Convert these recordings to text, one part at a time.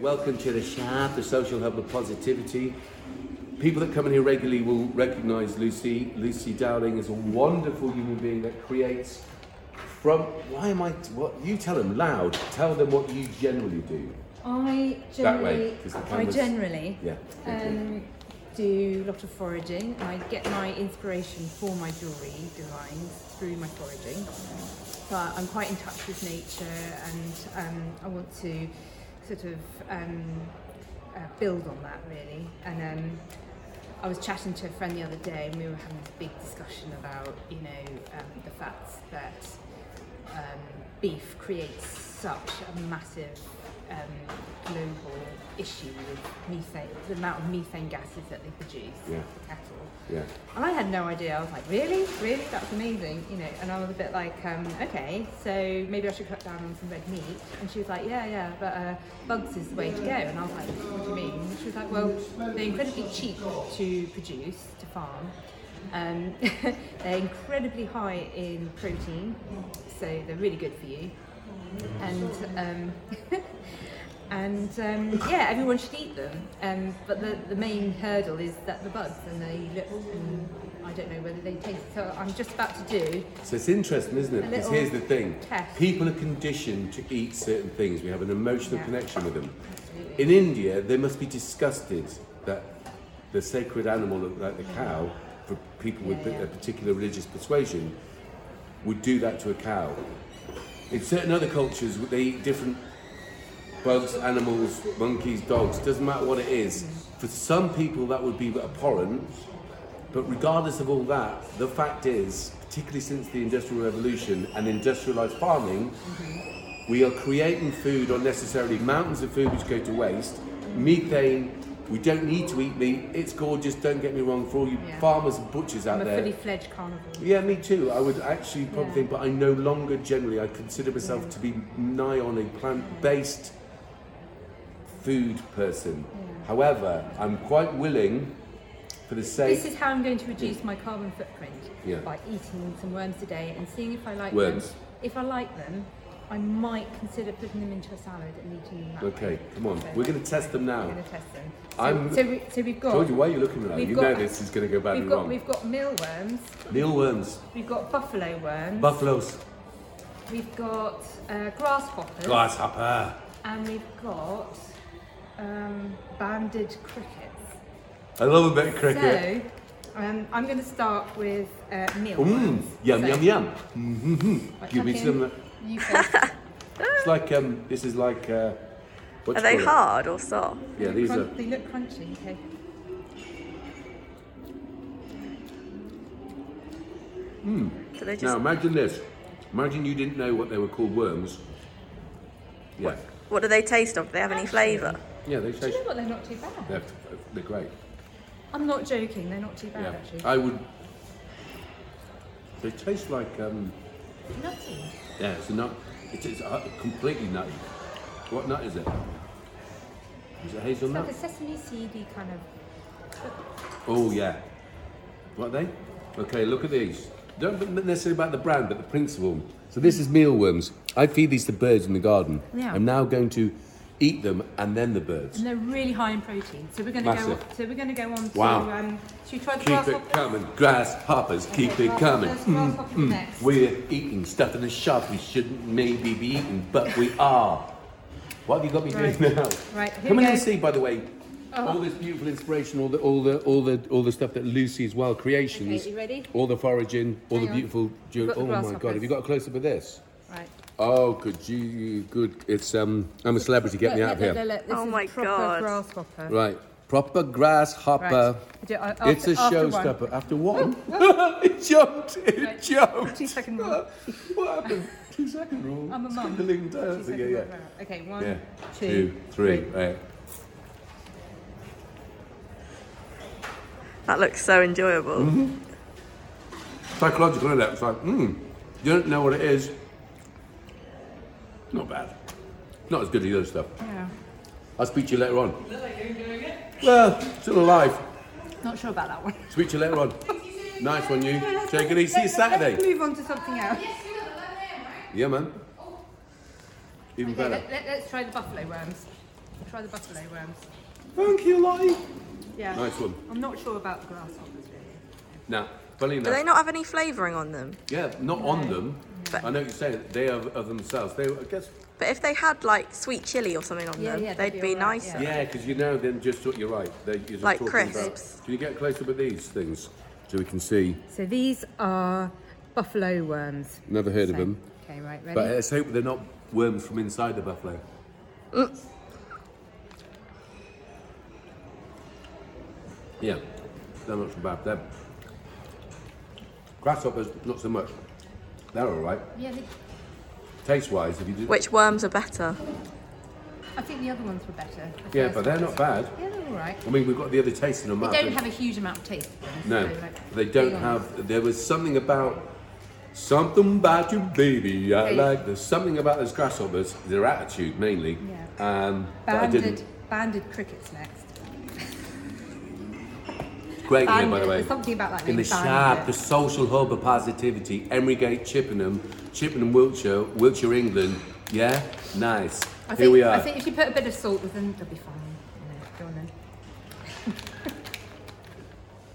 welcome to the shop, the social hub of positivity. People that come in here regularly will recognise Lucy. Lucy Dowling is a wonderful human being that creates from. Why am I? What you tell them loud? Tell them what you generally do. I generally. That way, generally, 'cause the I generally Yeah. um, do a lot of foraging. I get my inspiration for my jewellery designs through my foraging. But I'm quite in touch with nature, and um, I want to sort of um, uh, build on that really. And um, I was chatting to a friend the other day, and we were having this big discussion about you know um, the fact that um, beef creates such a massive um, issue with methane, the amount of methane gases that they produce, Yeah. the cattle. Yeah. And I had no idea. I was like, really? Really? That's amazing. You know, and I was a bit like, um, okay, so maybe I should cut down on some red meat. And she was like, yeah, yeah, but uh, bugs is the way to go. And I was like, what do you mean? And she was like, well, they're incredibly cheap to produce, to farm. Um, they're incredibly high in protein, so they're really good for you. And um, and um, yeah, everyone should eat them. Um, but the, the main hurdle is that the bugs and they look. And I don't know whether they taste. So I'm just about to do. So it's interesting, isn't it? Because here's the thing: test. people are conditioned to eat certain things. We have an emotional Yeah. connection with them. Absolutely. In India, they must be disgusted that the sacred animal, like the cow, for people with Yeah, yeah. a particular religious persuasion, would do that to a cow. In certain other cultures, they eat different bugs, animals, monkeys, dogs. Doesn't matter what it is. For some people, that would be abhorrent. But regardless of all that, the fact is, particularly since the Industrial Revolution and industrialised farming, we are creating food unnecessarily, mountains of food which go to waste, methane. We don't need to eat meat. It's gorgeous. Don't get me wrong. For all you Yeah. farmers and butchers out I'm a there, fully fledged carnivore. yeah, me too. I would actually probably Yeah. think, but I no longer generally. I consider myself to be nigh on a plant-based food person. However, I'm quite willing, for the sake This is how I'm going to reduce my carbon footprint Yeah. by eating some worms today and seeing if I like Worms. them. If I like them, I might consider putting them into a salad and eating them that Okay, way. come on. So- We're going to test them now. We're going to test them. So, I'm- so, we, so we've got. Told you why you're looking at that. You got- know this is going to go badly We've got wrong. we've got mealworms. Mealworms, We've got buffalo worms. buffaloes, we've got uh, grasshoppers. grasshopper. And we've got um, banded crickets. I love a bit of cricket. So um, I'm going to start with uh, Mmm, mealworms. yum So, yum yum. Mm-hmm. right, Give me some. You first. It's like um. This is like uh. What Are they call it? hard or soft? Yeah, They these crun- are. They look crunchy. Okay. Do they just Now imagine this. Imagine you didn't know what they were called worms. Yeah. what do they taste of? Do they have any flavour? Yeah, they Do taste. you know what? They're not too bad. They're, they're great. I'm not joking. They're not too bad Yeah. actually. I would. They taste like um. Nutty. Yeah, it's a nut. It's, it's uh, completely nutty. What nut is it? Is it hazelnut? It's hazelnut? like a sesame seedy kind of. Oh yeah. What are they? Okay, look at these. Don't necessarily about the brand, but the principle. So this is mealworms. I feed these to birds in the garden. Yeah. I'm now going to eat them and then the birds. And they're really high in protein. So we're going to go. Massive. So we're going to go on to. Wow. Um, should we try the Keep it coming, grasshoppers, keep Okay, it coming. grasshoppers next. We're eating stuff in the shop we shouldn't maybe be eating, but we are. What have you got me Right. doing now? Right, here Come in and see, by the way, Oh. all this beautiful inspiration, all the, all the, all the, all the stuff that Lucy's Wild Creations, Okay, you ready? all the foraging, all Hang the beautiful. Ju- the oh my God! Have you got a close up of this? Right. Oh, good, you good. It's um, I'm a celebrity. Get me Look, out of here. look, look, this Oh is my proper God. grasshopper. Right, proper grasshopper. Right. Do it, uh, it's a after- after one. showstopper. After one, it jumped. It Right. jumped. Two second rule. what happened? Two second rule. I'm a mum. Skipping Two. Yeah, yeah. Okay, one, Yeah. two, Two, three. Right. That looks so enjoyable. Mm-hmm. Psychological, isn't it? It's like, hmm, you don't know what it is. Not bad. Not as good as the other stuff. Yeah. I'll speak to you later on. Well, still alive. Not sure about that one. Speak to you later on. Nice one, you. Take it easy. See you Saturday. Let's move on to something else. Yeah, man. Even Okay, better. let, let, let's try the buffalo worms. Try the buffalo worms. Thank you, Lottie. Yeah. Nice one. I'm not sure about the grasshoppers really. Now, funny Do they not have any flavouring on them? yeah, not on them. But- I know what you're saying. They are of themselves. They, I guess, But if they had like sweet chili or something on Yeah, them, yeah, they'd they'd be, be alright, nicer. yeah, because you know, then just what you're right. They, you're just Like talking crisps. About, can you get closer with these things so we can see? So these are buffalo worms. Never heard of them. Okay, right, ready? But let's hope they're not worms from inside the buffalo. Mm. Yeah, they're not so bad. They're grasshoppers, not so much. They're all right. yeah, they, Taste-wise, if you do. Which worms are better? I think the other ones were better. the Yeah, first but they're ones. not bad. Yeah, they're all right. I mean, we've got the other taste in them. They don't have a huge amount of taste. No, so, like, they don't be have. There was something about something about you, baby. I Okay. like. There's something about those grasshoppers. Their attitude mainly. Yeah. Um, that I didn't. Banded, banded crickets next. Great here, by the way. there's something about that In the name, shop, the social hub of positivity, Emerygate, Chippenham, Chippenham, Wiltshire, Wiltshire, England. Yeah, nice. I Here think, we are. I think if you put a bit of salt with them, they'll be fine. Yeah, go on.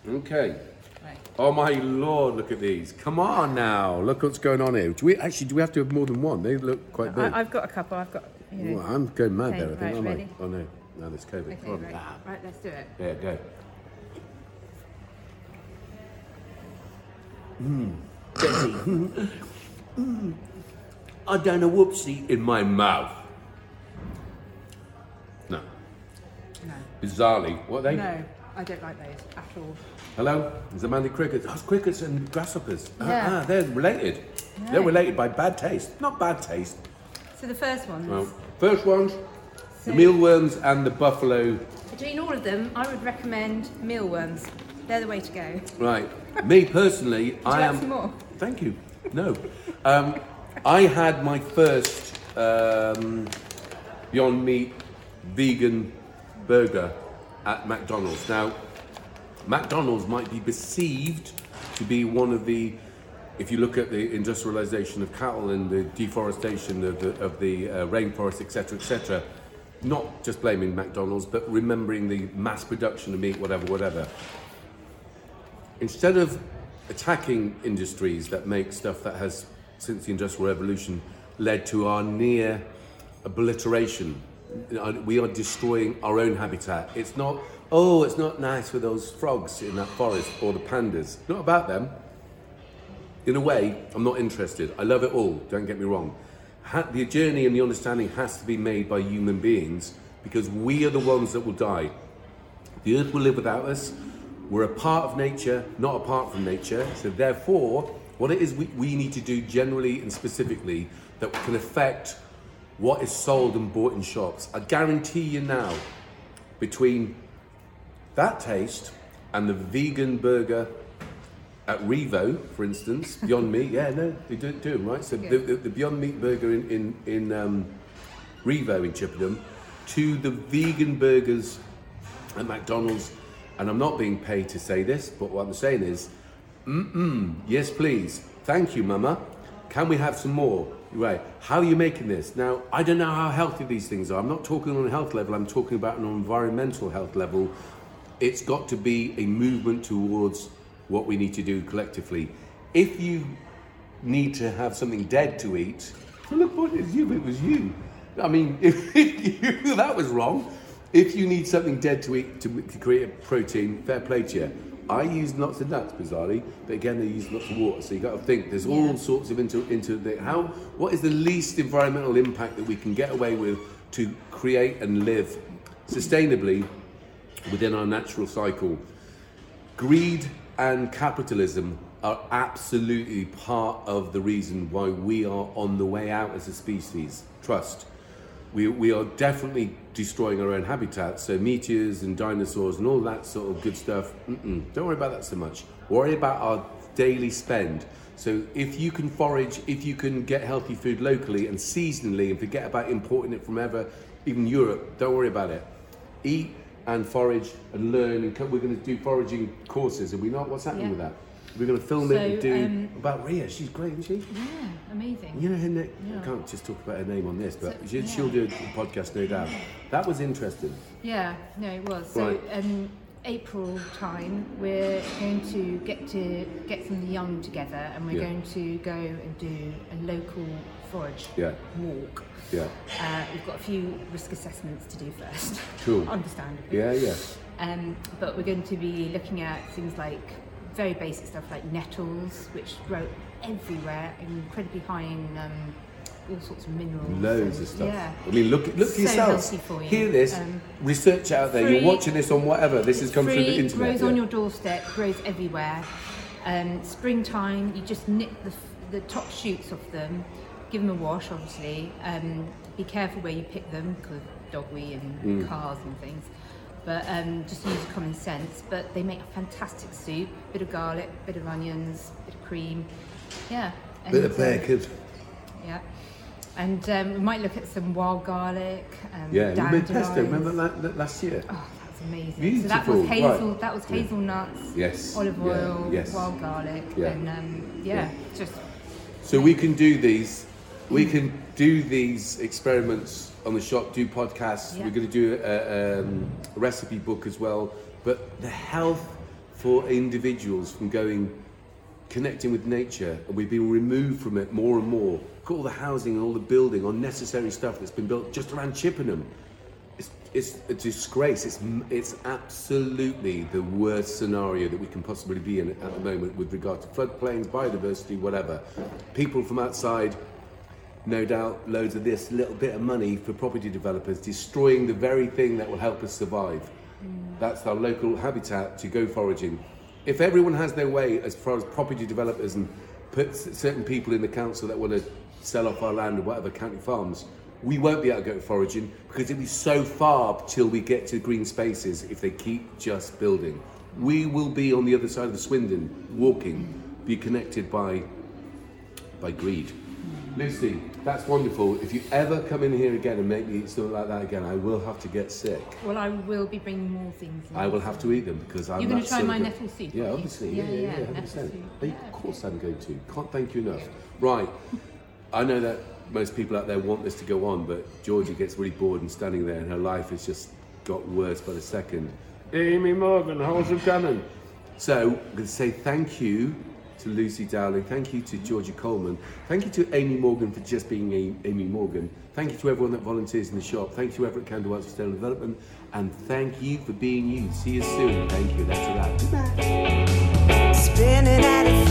Okay. Right. Oh my lord, look at these. Come on now. Look what's going on here. Do we actually do we have to have more than one? They look quite big. I, I've got a couple. I've got. You know. Well, I'm going mad Okay, there, I think, right? I? Oh no. No, there's COVID. Okay, oh, right. ah. right, let's do it. Yeah, go. Mm. I done a whoopsie in my mouth. No. No. Bizarrely. What are they? No, I don't like those at all. Hello? There's a man crickets. Oh, it's crickets and grasshoppers. Ah, Yeah. Ah, they're related. They're related by bad taste. Not bad taste. So the first ones. Well, first ones, the mealworms and the buffalo. Between all of them, I would recommend mealworms. They're the way to go. Right. Me personally, I am. more? Thank you. No. Um, I had my first um, Beyond Meat vegan burger at McDonald's. Now, McDonald's might be perceived to be one of the, if you look at the industrialization of cattle and the deforestation of the, of the uh, rainforest, etc., etc., not just blaming McDonald's, but remembering the mass production of meat, whatever, whatever instead of attacking industries that make stuff that has, since the Industrial Revolution, led to our near obliteration, uh, we are destroying our own habitat. It's not, oh, it's not nice with those frogs in that forest or the pandas. Not about them. In a way, I'm not interested. I love it all, don't get me wrong. The journey and the understanding has to be made by human beings because we are the ones that will die. The earth will live without us. We're a part of nature, not apart from nature. So, therefore, what it is we, we need to do generally and specifically that can affect what is sold and bought in shops. I guarantee you now, between that taste and the vegan burger at Revo, for instance, Beyond Meat, yeah, no, they do, do them, right? So, the, the, the Beyond Meat burger in, in, in um, Revo in Chippenham to the vegan burgers at McDonald's, and I'm not being paid to say this, but what I'm saying is, mm-mm, yes please, thank you mama, can we have some more? Right, how are you making this? Now, I don't know how healthy these things are. I'm not talking on a health level, I'm talking about an environmental health level. It's got to be a movement towards what we need to do collectively. If you need to have something dead to eat, look what it's you, it was you. I mean, if you, that was wrong. If you need something dead to eat to, to create a protein, fair play to you. I use lots of nuts, bizarrely, but again, they use lots of water. So you got to think. There's all Yeah. sorts of into into the how. What is the least environmental impact that we can get away with to create and live sustainably within our natural cycle? Greed and capitalism are absolutely part of the reason why we are on the way out as a species. Trust. We, we are definitely destroying our own habitat. So meteors and dinosaurs and all that sort of good stuff. Mm-mm, don't worry about that so much. Worry about our daily spend. So if you can forage, if you can get healthy food locally and seasonally, and forget about importing it from ever, even Europe, don't worry about it. Eat and forage and learn. And we're going to do foraging courses, are we not? What's happening Yeah. with that? We're going to film it and do um, about Ria. She's great, isn't she? Yeah, amazing. You know her name. Yeah. I can't just talk about her name on this, but So- she, yeah. she'll do a podcast, no doubt. That was interesting. Yeah, no, it was. So, Right. um, April time, we're going to get to get some young together, and we're Yeah. going to go and do a local forage Yeah. walk. Yeah. Uh, we've got a few risk assessments to do first. Cool. Understandably. Yeah, yeah. Um, but we're going to be looking at things like very basic stuff like nettles, which grow everywhere, incredibly high in um, all sorts of minerals. Loads and- of stuff. Yeah. I mean, look, look So yourselves. for you. Hear this. Um, Research out there. free- You're watching this on whatever. This has come free, through the internet. grows yeah. on your doorstep, grows everywhere. Um, springtime, you just nip the, the top shoots off them, give them a wash, obviously. Um, be careful where you pick them because dog wee and Mm. cars and things. But um, just use common sense. But they make a fantastic soup. Bit of garlic, bit of onions, bit of cream. Yeah. Bit of uh, bacon. yeah. And um, we might look at some wild garlic. Um, Yeah, you made pesto. Remember that, last year? Oh, that was amazing. So that was hazel. right. That was Yeah. hazelnuts. Yes, Olive yeah, oil. yes. Wild garlic. Yeah. And um, yeah, Yeah. just So we can do these. We can do these experiments on the shop. Do podcasts. Yeah. We're going to do a, um, a recipe book as well. But the health for individuals from going connecting with nature, and we've been removed from it more and more. Look at all the housing and all the building, unnecessary stuff that's been built just around Chippenham. It's, it's a disgrace. It's, it's absolutely the worst scenario that we can possibly be in at the moment with regard to floodplains, biodiversity, whatever. People from outside, no doubt, loads of this little bit of money for property developers, destroying the very thing that will help us survive. Mm. That's our local habitat to go foraging. If everyone has their way as far as property developers and puts certain people in the council that want to sell off our land or whatever county farms, we won't be able to go foraging because it'll be so far till we get to green spaces if they keep just building. We will be on the other side of the Swindon, walking, be connected by by greed. Lucy, that's wonderful. If you ever come in here again and make me eat something like that again, I will have to get sick. well, I will be bringing more things. in. I will have to eat them because I'm You're gonna try sort my of- nettle soup, Yeah, obviously. Yeah, Yeah, yeah, yeah, yeah, 100%. soup. Yeah. Of course I'm going to. Can't thank you enough. Right. I know that most people out there want this to go on, but Georgia gets really bored and standing there, and her life has just got worse by the second. Amy Morgan, how's it going? So, I'm going to say thank you to Lucy Dowling. Thank you to Georgia Coleman. Thank you to Amy Morgan for just being Amy Morgan. Thank you to everyone that volunteers in the shop. Thank you to everyone at Candle White Sustainable Development. And thank you for being you. See you soon. Thank you. That's a wrap.